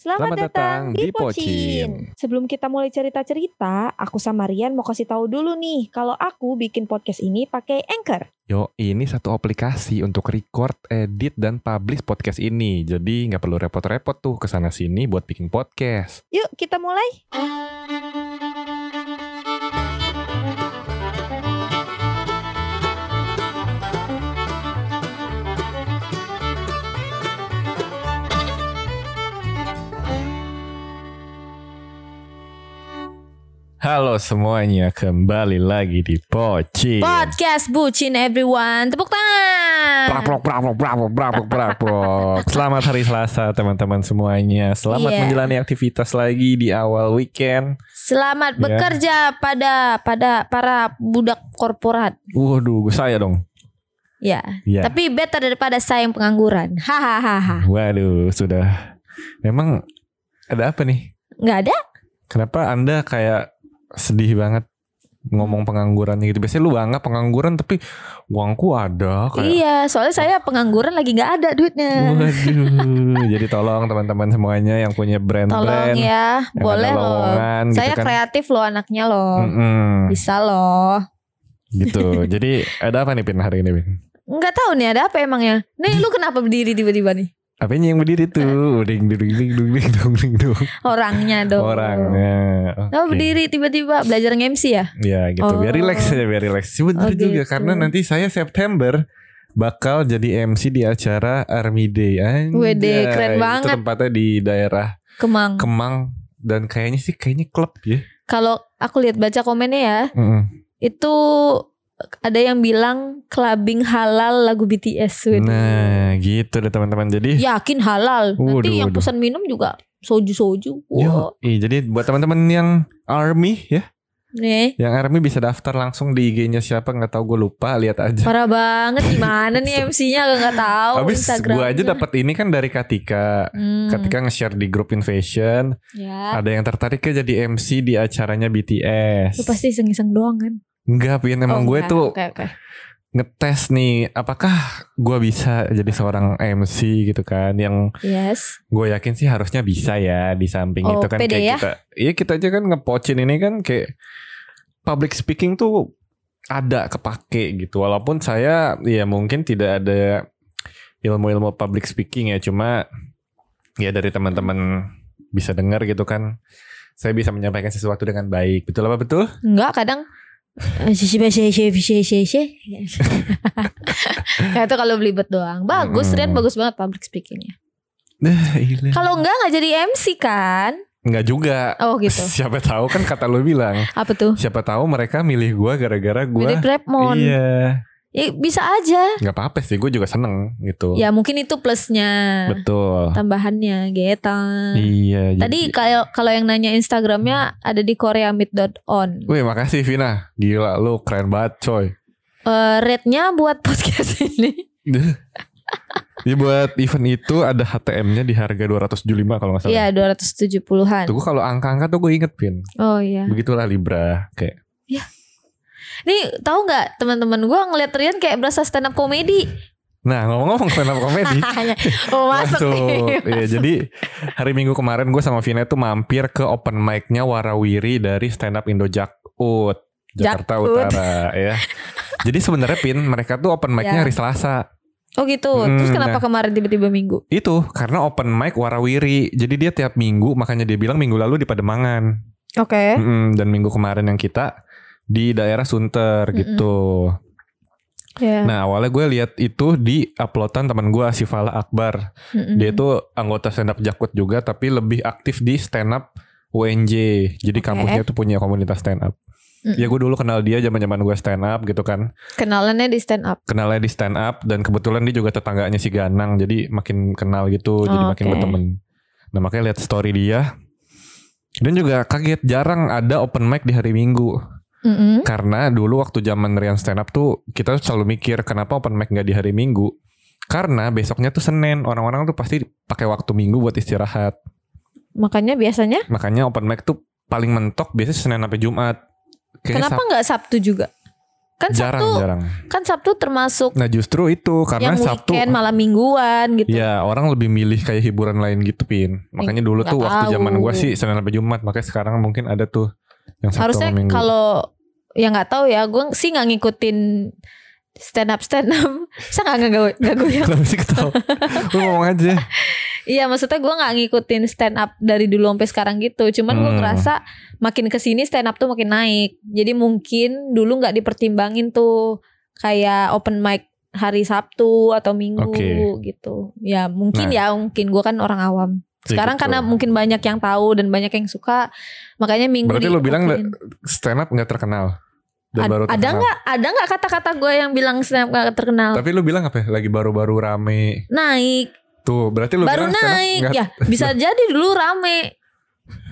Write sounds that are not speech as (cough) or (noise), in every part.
Selamat, Selamat datang datang di Pocin. Sebelum kita mulai cerita-cerita, aku sama Rian mau kasih tahu dulu nih kalau aku bikin podcast ini pakai Anchor. Yo, ini satu aplikasi untuk record, edit, dan publish podcast ini. Jadi nggak perlu repot-repot tuh ke sana sini buat bikin podcast. Yuk kita mulai. Halo semuanya, kembali lagi di Pocin. Podcast bucin everyone. Tepuk tangan. Praprok, praprok, praprok, praprok, praprok. Selamat hari Selasa teman-teman semuanya. Selamat Iya. menjalani aktivitas lagi di awal weekend. Selamat Ya. bekerja pada pada para budak korporat. Waduh, saya dong. Ya. Ya. Tapi better daripada saya yang pengangguran. Hahaha. Waduh, sudah. Memang ada apa nih? Nggak ada? Kenapa Anda kayak sedih banget ngomong pengangguran gitu? Biasanya lu bangga pengangguran tapi uangku ada kayak Iya, soalnya saya pengangguran lagi nggak ada duitnya. Waduh, (laughs) jadi tolong teman-teman semuanya yang punya Tolong brand-brand ya, yang boleh loh. gitu Saya kan. kreatif loh anaknya loh. Bisa loh. gitu. (laughs) jadi ada apa nih Pin hari ini Pin? Nggak tahu nih ada apa emangnya. Nih lu kenapa berdiri tiba-tiba nih? Apanya yang berdiri tuh? (laughs) Ding ding ding ding ding ding ding. Orangnya dong. Orangnya. Kenapa Oke. berdiri tiba-tiba belajar nge-MC ya? Ya gitu, biar Oh. relax aja, biar relax. Sebentar Oh, juga gitu. karena nanti saya September bakal jadi MC di acara Army Day. Anjay, Wede, keren Itu banget. tempatnya di daerah Kemang. Kemang dan kayaknya sih kayaknya klub ya. Kalau aku lihat baca komennya ya, Mm-mm. itu ada yang bilang clubbing halal lagu BTS. Wede. Nah, gitu deh teman-teman. Jadi Yakin halal. Waduh, Nanti yang pesan minum juga soju-soju. Wow. ih, jadi buat teman-teman yang Army ya, Nih. yang Army bisa daftar langsung di IG-nya siapa nggak tahu gue lupa, lihat aja. Parah banget gimana nih (laughs) MC-nya nggak tahu Habis gue aja dapat ini kan dari Katika. Hmm, Katika nge-share di grup Invasion, ya. ada yang tertarik ke jadi MC di acaranya BTS. Lu pasti iseng-iseng doang kan? Enggak, Pin. Emang Oh, gue enggak. tuh Oke, oke. ngetes nih, apakah gue bisa jadi seorang MC gitu kan? Yang Yes. gue yakin sih harusnya bisa ya di samping Oh, itu kan pede kayak ya? kita. Iya kita aja kan ngepocin ini kan kayak public speaking tuh ada kepake gitu. Walaupun saya ya mungkin tidak ada ilmu-ilmu public speaking ya, cuma ya dari teman-teman bisa dengar gitu kan. Saya bisa menyampaikan sesuatu dengan baik. Betul apa betul? Enggak, kadang eh, sisi sisi sisi sisi sisi. (laughs) Ya itu kalau belibet doang. Bagus, Hmm. Rian bagus banget public speakingnya. Nah, iya. Kalau enggak nggak jadi MC kan? Enggak juga. Oh gitu. (laughs) Siapa tahu kan kata lu bilang. Apa tuh? Siapa tahu mereka milih gua gara-gara gua Jadi Prepmon. Iya. Ya, bisa aja. nggak apa-apa sih gue juga seneng gitu Ya mungkin itu plusnya. betul Tambahannya gitu. iya Tadi jadi- kalau kalau yang nanya Instagramnya ada di koreamid.on. Wih makasih Vina Gila lu keren banget coy Eh, rate-nya buat (laughs) podcast ini. Jadi (laughs) buat event itu ada HTM-nya di harga 275 kalau nggak salah Iya 270-an. Tuh gua kalau angka-angka tuh gue inget Vin Oh iya. Begitulah Libra Kayak Nih tahu nggak teman-teman gue ngeliat Rian kayak berasa stand up comedy. Nah ngomong-ngomong stand up comedy (laughs) oh masuk. Iya masuk. jadi hari Minggu kemarin gue sama Vina tuh mampir ke open mic-nya Warawiri dari stand up Indo Jakut Jakarta Jakut. Utara ya. (laughs) Jadi sebenarnya Pin mereka tuh open mic-nya Ya. hari Selasa. Oh gitu. Hmm, Terus kenapa nah. kemarin tiba-tiba minggu? Itu karena open mic Warawiri. Jadi dia tiap minggu makanya dia bilang minggu lalu di Pademangan. Oke. Mm-mm, dan minggu kemarin yang kita di daerah Sunter Mm-mm. gitu. Ya. Nah awalnya gue lihat itu di uploadan teman gue Sifala Akbar. Mm-mm. Dia itu anggota stand up Jakut juga tapi lebih aktif di stand up UNJ. Jadi Oke. kampusnya tuh punya komunitas stand up. Mm-mm. Ya gue dulu kenal dia zaman-zaman gue stand up gitu kan. kenalannya di stand up. Kenalnya di stand up dan kebetulan dia juga tetangganya si Ganang. Jadi makin kenal gitu, jadi Oh, makin oke. berteman. Nah makanya lihat story dia. Dan juga kaget jarang ada open mic di hari Minggu. Mm-mm. Karena dulu waktu zaman Rian stand up tuh kita selalu mikir kenapa open mic nggak di hari Minggu. Karena besoknya tuh Senin, orang-orang tuh pasti pakai waktu Minggu buat istirahat. Makanya biasanya Makanya open mic tuh paling mentok biasanya Senin sampai Jumat. Kayaknya kenapa nggak Sabtu juga? Kan jarang Sabtu jarang. kan Sabtu termasuk Nah justru itu karena yang Sabtu weekend malam mingguan gitu. Ya orang lebih milih kayak hiburan lain gitu pin. Makanya dulu nggak tuh waktu tahu. zaman gua sih Senin sampai Jumat. Makanya sekarang mungkin ada tuh yang Harusnya kalau ya nggak tahu ya, gue sih nggak ngikutin stand up stand up. (laughs) Saya nggak nggak nggak goyang. Kenapa sih ketawa? (laughs) Lu ngomong aja. Iya maksudnya gue nggak ngikutin stand up dari dulu sampai sekarang gitu. Cuman gue Hmm. ngerasa makin ke sini stand up tuh makin naik. Jadi mungkin dulu nggak dipertimbangin tuh kayak open mic hari Sabtu atau Minggu Oke. gitu. Ya mungkin Nah. ya mungkin gue kan orang awam. Ya Sekarang gitu. karena mungkin banyak yang tahu dan banyak yang suka, makanya Minggu Berarti lu bilang stand up nggak terkenal. Dan Ad- baru ada terkenal. nggak ada nggak kata-kata gue yang bilang stand up nggak terkenal Tapi lu bilang apa ya? Lagi baru-baru rame. naik Tuh berarti lu baru bilang naik nggak- ya bisa (laughs) jadi dulu rame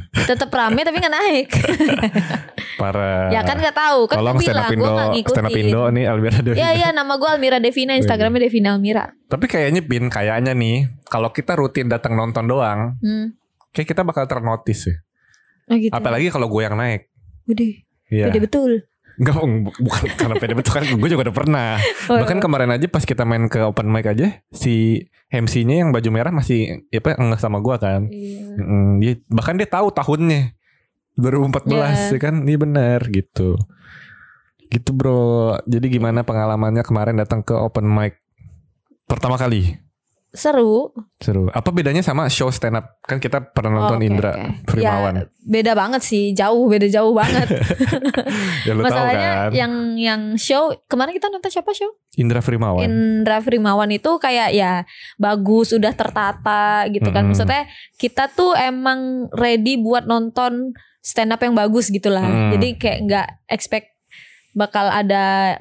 tetap rame tapi nggak naik (laughs) Parah. ya kan nggak tahu kan Tolong stand up Indo, nggak stand up Indo nih Almira Devina. ya ya nama gue Almira Devina Instagramnya Devina Almira Tapi kayaknya pin kayaknya nih kalau kita rutin datang nonton doang, hmm. kayak kita bakal ternotis ya. oh gitu Apalagi kalau gue yang naik. udah Iya. pede betul Enggak, bu- bukan (laughs) karena pede betul kan gue juga udah pernah. Oh, Bahkan iya. kemarin aja pas kita main ke open mic aja si MC-nya yang baju merah masih ya apa enggak sama gua kan. Iya. Mm, dia, bahkan dia tahu tahunnya 2014 Ya. ya kan. Iya benar gitu. Gitu bro. Jadi gimana pengalamannya kemarin datang ke open mic pertama kali? Seru Seru. Apa bedanya sama show stand up? Kan kita pernah Oh, nonton oke, Indra oke. Primawan. ya, beda banget sih jauh beda jauh banget (laughs) Ya, lu tahu masalahnya kan? yang yang show kemarin kita nonton siapa show Indra Primawan. Indra Frimawan itu kayak ya bagus udah tertata gitu kan Mm-mm. maksudnya kita tuh emang ready buat nonton stand up yang bagus gitu lah jadi kayak nggak expect bakal ada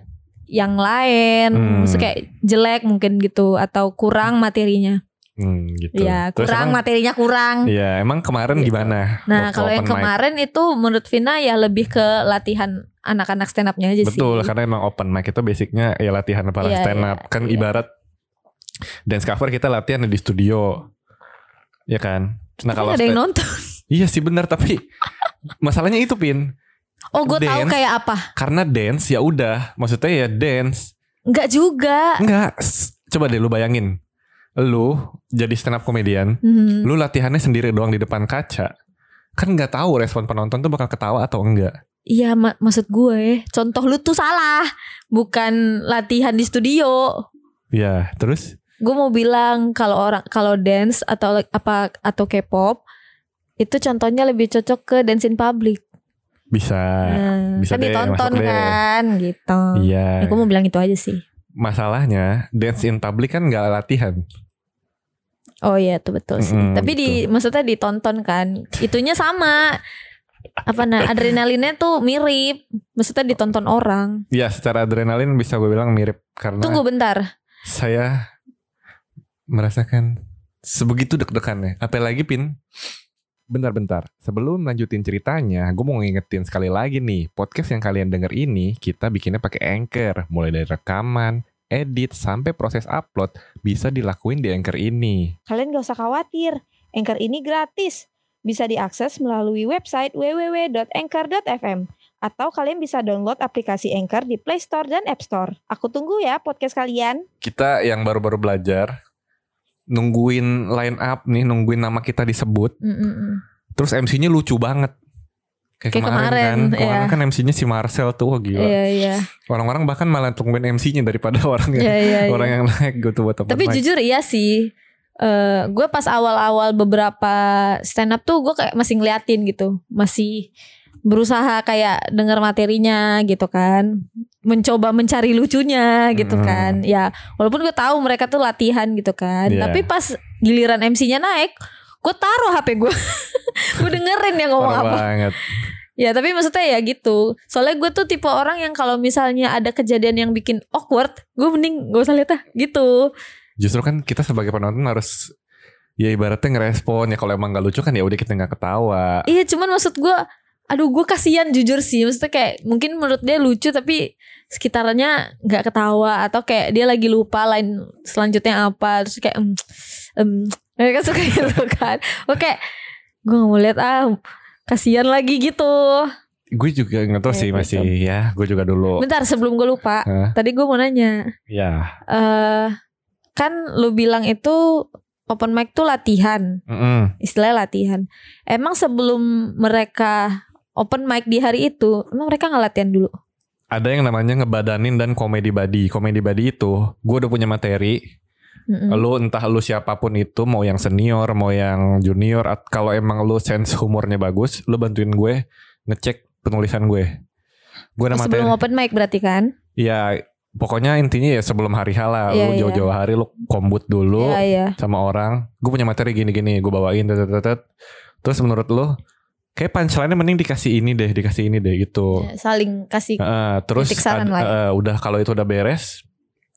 yang lain Mm. maksudnya kayak jelek mungkin gitu atau kurang materinya Hmm, gitu. ya Terus kurang emang- materinya kurang Iya, emang kemarin Gitu. gimana? nah kalau yang open mic? kemarin itu menurut Vina ya lebih ke latihan anak-anak stand upnya aja sih Betul, karena emang open mic itu basicnya ya latihan para Iya, stand iya, up. kan iya. ibarat dance cover kita latihan di studio. Ya kan? Nah, Tapi kalau ada yang nonton Iya sih benar, tapi masalahnya itu Pin. Oh gue tahu kayak apa Karena dance ya udah, maksudnya ya dance. nggak juga Enggak, coba deh lu bayangin. Lu jadi stand up comedian, Mhm. lu latihannya sendiri doang di depan kaca. Kan nggak tahu respon penonton tuh bakal ketawa atau enggak. Iya mak maksud gue Contoh lu tuh salah Bukan latihan di studio Ya, terus Gue mau bilang Kalau orang Kalau dance Atau apa Atau K-pop Itu contohnya lebih cocok ke dance in public bisa. Nah, bisa Kan deh, ditonton deh. kan Gitu Iya. Ya, Gue mau bilang itu aja sih masalahnya dance in public kan nggak latihan. Oh iya itu betul sih Mm-mm, Tapi di Maksudnya ditonton kan Itunya sama Apa nah Adrenalinnya tuh mirip Maksudnya ditonton orang Ya secara adrenalin bisa gue bilang mirip karena Tunggu bentar saya merasakan sebegitu deg-degannya. Apalagi pin. Bentar-bentar, sebelum lanjutin ceritanya, gue mau ngingetin sekali lagi nih, podcast yang kalian denger ini kita bikinnya pakai Anchor, mulai dari rekaman, edit, sampai proses upload bisa dilakuin di Anchor ini. Kalian gak usah khawatir, Anchor ini gratis. Bisa diakses melalui website www.anchor.fm atau kalian bisa download aplikasi Anchor di Play Store dan App Store. Aku tunggu ya podcast kalian. Kita yang baru-baru belajar, nungguin line up nih, nungguin nama kita disebut, Mm-mm. Terus MC-nya lucu banget. Kayak, Kayak kemarin, kemarin, kan. Kemarin iya. kan MC-nya si Marcel tuh wah gila. Iya iya. Orang-orang bahkan malah tungguin MC-nya daripada (laughs) orang yang Iya iya. iya. orang yang naik gitu buat open Tapi mic. jujur iya sih. eh gue pas awal-awal beberapa stand up tuh gue kayak masih ngeliatin gitu, masih berusaha kayak dengar materinya gitu kan, mencoba mencari lucunya gitu Hmm. kan. Ya walaupun gue tahu mereka tuh latihan gitu kan, Iya. tapi pas giliran MC-nya naik, gue taruh HP gue, (laughs) gue dengerin yang ngomong Parah apa. banget. Ya tapi maksudnya ya gitu Soalnya gue tuh tipe orang yang kalau misalnya ada kejadian yang bikin awkward Gue mending gak usah lihat ah gitu Justru kan kita sebagai penonton harus ya ibaratnya ngerespon ya kalau emang gak lucu kan ya udah kita nggak ketawa. Iya cuman maksud gue Aduh gue kasihan jujur sih Maksudnya kayak mungkin menurut dia lucu Tapi sekitarnya gak ketawa Atau kayak dia lagi lupa lain selanjutnya apa Terus kayak em, em, Mereka suka (laughs) gitu kan Oke Gue gak mau lihat ah Kasihan lagi gitu gue juga nggak tahu sih gitu. masih ya gue juga dulu Bentar sebelum gue lupa. Hah? Tadi gue mau nanya. ya eh kan lu bilang itu open mic tuh latihan, Mm-mm. istilahnya latihan. Emang sebelum mereka open mic di hari itu, emang mereka nggak latihan dulu? ada yang namanya ngebadanin dan komedi body komedi body itu gue udah punya materi Mm-mm. lu entah lu siapa pun itu mau yang senior mau yang junior kalau emang lu sense humornya bagus lu bantuin gue ngecek penulisan gue gue ada Oh, materi sebelum open mic berarti kan? ya pokoknya intinya ya sebelum hari hala Iya, lu iya. jauh-jauh hari lu kombut dulu Iya iya. sama orang gue punya materi gini-gini gue bawain tet, tet, tet, tet. terus menurut lu kayak punchline-nya mending dikasih ini deh dikasih ini deh gitu. Ya, Saling kasih. Heeh, terus saran ad- eh, udah kalau itu udah beres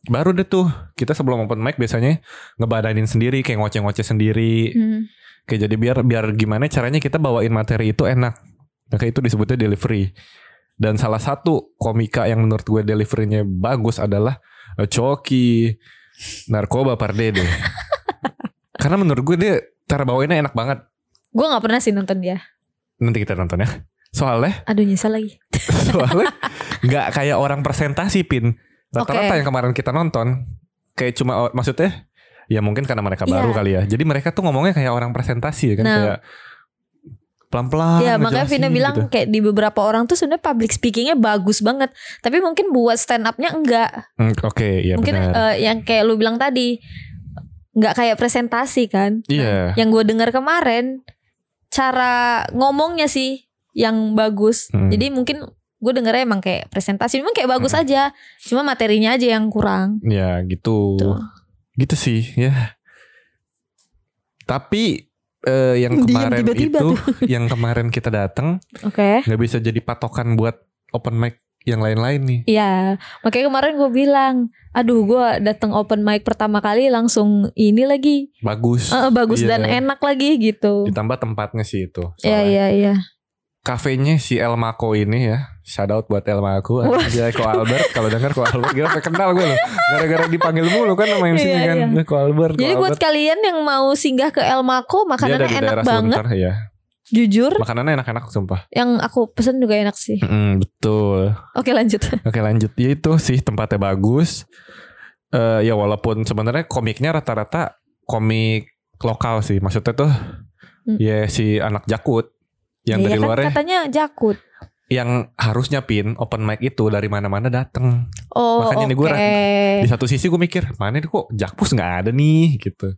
baru deh tuh. Kita sebelum open mic biasanya ngebadanin sendiri kayak ngoceh-ngoceh sendiri. Hmm. kayak jadi biar biar gimana caranya kita bawain materi itu enak. Nah, kayak itu disebutnya delivery. Dan salah satu komika yang menurut gue deliverynya bagus adalah eh, Coki narkoba pardede (laughs) karena menurut gue dia cara bawainnya enak banget. Gue nggak pernah sih nonton dia. Nanti kita nonton ya soalnya Aduh nyesel lagi. (laughs) (laughs) soalnya nggak kayak orang presentasi pin rata-rata Oke. yang kemarin kita nonton kayak cuma oh, maksudnya ya mungkin karena mereka Iya. baru kali ya jadi mereka tuh ngomongnya kayak orang presentasi ya kan Nah. kayak pelan-pelan ya makanya Vina bilang gitu. kayak di beberapa orang tuh sebenarnya public speakingnya bagus banget. Tapi mungkin buat stand upnya enggak. Hmm, oke ya mungkin benar eh, yang kayak lu bilang tadi nggak kayak presentasi kan. iya Yang gue dengar kemarin cara ngomongnya sih yang bagus. Hmm. Jadi mungkin gue dengernya emang kayak presentasi memang kayak bagus Hmm. aja. Cuma materinya aja yang kurang. ya gitu Tuh. gitu sih ya tapi eh, yang Diam kemarin tiba-tiba itu tuh. yang kemarin kita datang Oke. nggak bisa jadi patokan buat open mic yang lain-lain nih Iya, makanya kemarin gue bilang, aduh gue datang open mic pertama kali langsung ini lagi bagus Eh, bagus Iya. dan enak lagi gitu. ditambah tempatnya sih itu Iya iya iya. kafenya si El Mako ini ya shout out buat El Mako aja Ko Albert kalau dengar Ko Albert gila kenal gue loh gara-gara dipanggil mulu kan sama MC Iya, kan iya. Ko Albert Ko Jadi buat Albert kalian yang mau singgah ke El Mako, dia makanannya enak daerah banget. Sunter ya Jujur, makanannya enak-enak sumpah. Yang aku pesen juga enak sih. Mm, betul. Oke lanjut. (laughs) oke lanjut. Ya itu sih tempatnya bagus. Eh ya walaupun sebenarnya komiknya rata-rata komik lokal sih. Maksudnya tuh Hmm. ya si anak jakut yang Iya dari kan luarnya. katanya jakut. yang harusnya pin open mic itu dari mana-mana dateng. Oh Makanya oke. nih gua di satu sisi gue mikir mana nih kok jakpus nggak ada nih? Gitu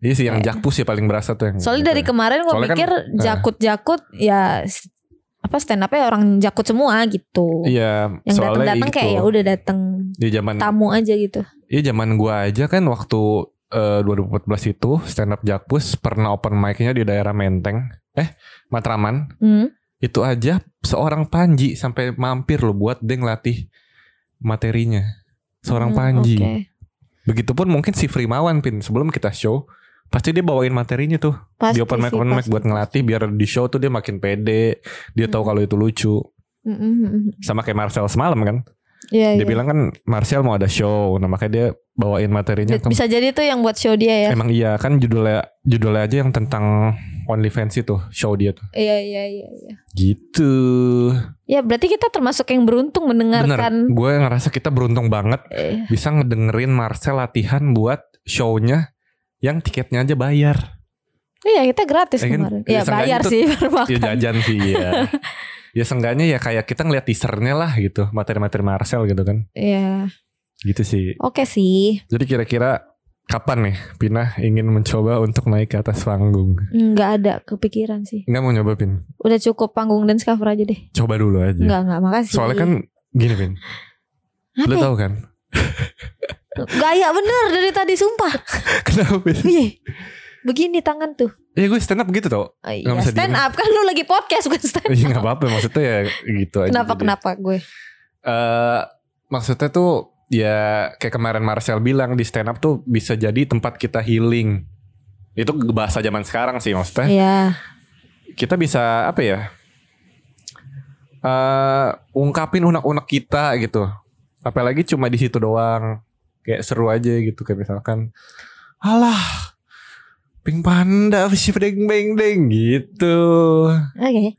Iya sih yang jakpus ya paling berasa tuh yang Soalnya dari gitu. kemarin gue kan, pikir eh. jakut-jakut ya s- apa stand upnya orang jakut semua gitu. Iya Yang soalnya datang-datang itu kayak ya udah datang di zaman tamu aja gitu. Iya zaman gua aja kan waktu eh, 2014 itu stand up jakpus pernah open mic-nya di daerah Menteng eh Matraman Hmm. itu aja seorang Panji sampai mampir loh buat dia ngelatih materinya seorang Hmm, Panji oke. begitupun mungkin si Frimawan pin sebelum kita show pasti dia bawain materinya tuh Pasti di open mic open mic buat ngelatih biar di show tuh dia makin pede dia tahu Hmm. kalau itu lucu Mm, mm, mm, mm. sama kayak Marcel semalam kan Iya, dia iya. bilang kan Marcel mau ada show nah makanya dia bawain materinya ke- Bisa jadi tuh yang buat show dia ya. emang iya kan judulnya judulnya aja yang tentang OnlyFans itu show dia tuh Iya iya iya. iya. gitu Ya berarti kita termasuk yang beruntung bener mendengarkan. gue ngerasa kita beruntung banget Eh, bisa ngedengerin Marcel latihan buat shownya yang tiketnya aja bayar iya kita gratis Ya kan? kemarin. Ya, Ya seenggaknya bayar sih (laughs) baru ya jajan sih ya (laughs) ya seenggaknya ya kayak kita ngeliat teasernya lah gitu materi-materi Marcel gitu kan Iya. gitu sih Oke sih. jadi kira-kira kapan nih Pina ingin mencoba untuk naik ke atas panggung Nggak ada kepikiran sih. nggak mau nyoba Pin Udah cukup panggung dan cover aja deh. coba dulu aja Nggak nggak makasih. soalnya kan gini Pin Apa lu ya? tahu kan (laughs) Gaya bener dari tadi sumpah. (laughs) kenapa Wih, Begini tangan tuh. ya gue stand up gitu tau Oh, iya, bisa stand diem. up kan lu lagi podcast bukan stand up. Iya nggak apa-apa maksudnya ya gitu aja. Kenapa Jadi, kenapa gue? eh, maksudnya tuh ya kayak kemarin Marcel bilang di stand up tuh bisa jadi tempat kita healing. Itu bahasa zaman sekarang sih maksudnya. Iya. Kita bisa apa ya? eh ungkapin unek-unek kita gitu. Apalagi cuma di situ doang. Kayak seru aja gitu kayak misalkan alah Pink panda si deng beng deng gitu. Oke.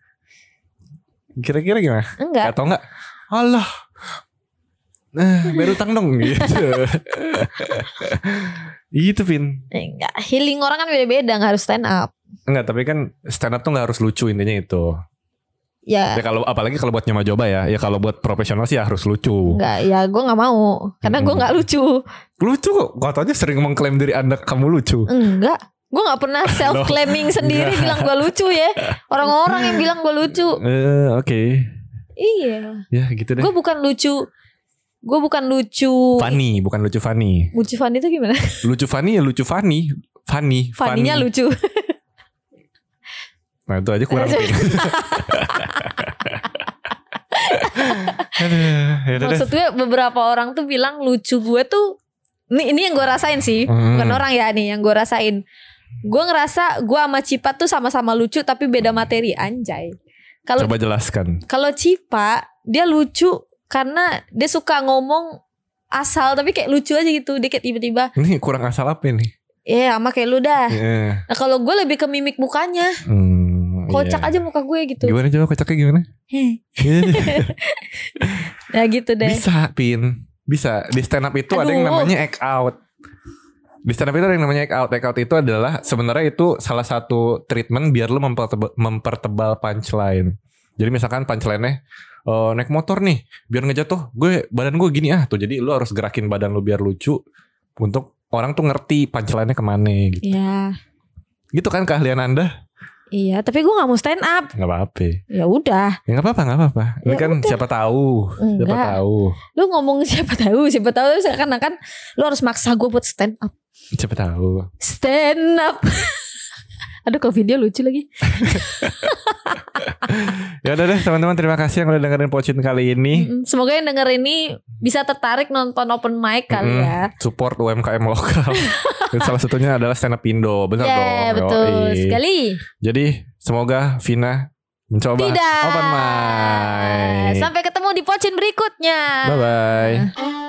Kira-kira gimana? Enggak. Atau enggak? Allah. Nah, bayar utang dong gitu. gitu, Vin. Enggak. Healing orang kan beda-beda, nggak harus stand up. Enggak, tapi kan stand up tuh nggak harus lucu intinya itu. Ya, Ya kalau apalagi kalau buat nyoba coba ya, ya kalau buat profesional sih harus lucu. enggak. Ya, gue nggak mau. Karena gue Mm. nggak lucu. Lucu kok. Katanya sering mengklaim diri Anda kamu lucu. Enggak. Gue nggak pernah (laughs) self claiming sendiri bilang gue lucu ya. Orang-orang yang bilang gue lucu. Eh, oke. Iya. Ya, gitu deh. Gue bukan lucu. Gue bukan lucu. Funny, bukan lucu funny. Lucu Fanny itu gimana? Lucu funny ya lucu funny. Funny, Fanny-nya funny. lucu. Nah, itu aja kurang. Aduh, (laughs) ya deh. Maksud gue beberapa orang tuh bilang lucu gue tuh ini ini yang gue rasain sih, Hmm. bukan orang ya nih yang gue rasain. Gue ngerasa gue sama Cipa tuh sama-sama lucu tapi beda materi anjay. Kalau Coba jelaskan. kalau Cipa dia lucu karena dia suka ngomong asal tapi kayak lucu aja gitu. Dia kayak tiba-tiba Ini kurang asal apa nih? ya sama kayak lu dah. Iya. Nah, kalau gue lebih ke mimik mukanya. Hmm, Kocak iya. aja muka gue gitu. Gimana coba kocaknya gimana? Ya (laughs) gitu deh. Bisa, Pin. Bisa. Di stand up itu ada yang Aduh. namanya act out. Di stand up itu ada yang namanya act out. Act out itu adalah sebenarnya itu salah satu treatment biar lu mempertebal, mempertebal punchline. Jadi misalkan punchline-nya eh, naik motor nih, biar ngejatuh, gue badan gue gini ah tuh. Jadi lu harus gerakin badan lu biar lucu untuk orang tuh ngerti punchline-nya ke mana gitu. Iya. Gitu kan keahlian Anda? Iya, tapi gue nggak mau stand up. Nggak apa-apa. Ya udah. Ya nggak apa-apa, nggak apa-apa. Ini Ya kan udah. siapa tahu, siapa Enggak. tahu, Lu ngomong (laughs) siapa tahu, siapa tahu seakan-akan lu harus maksa gue buat stand up. siapa tahu. Stand up. (laughs) Aduh kalau video lucu lagi. (laughs) Ya udah deh teman-teman terima kasih yang udah dengerin Pocin kali ini. Mm, Semoga yang denger ini bisa tertarik nonton open mic kali Mm-mm. ya. Support UMKM lokal. Dan (laughs) salah satunya adalah stand up Indo, bener Ya dong. betul Yoi. sekali. Jadi semoga Vina mencoba Tidak. open mic. Sampai ketemu di pocin berikutnya. Bye bye.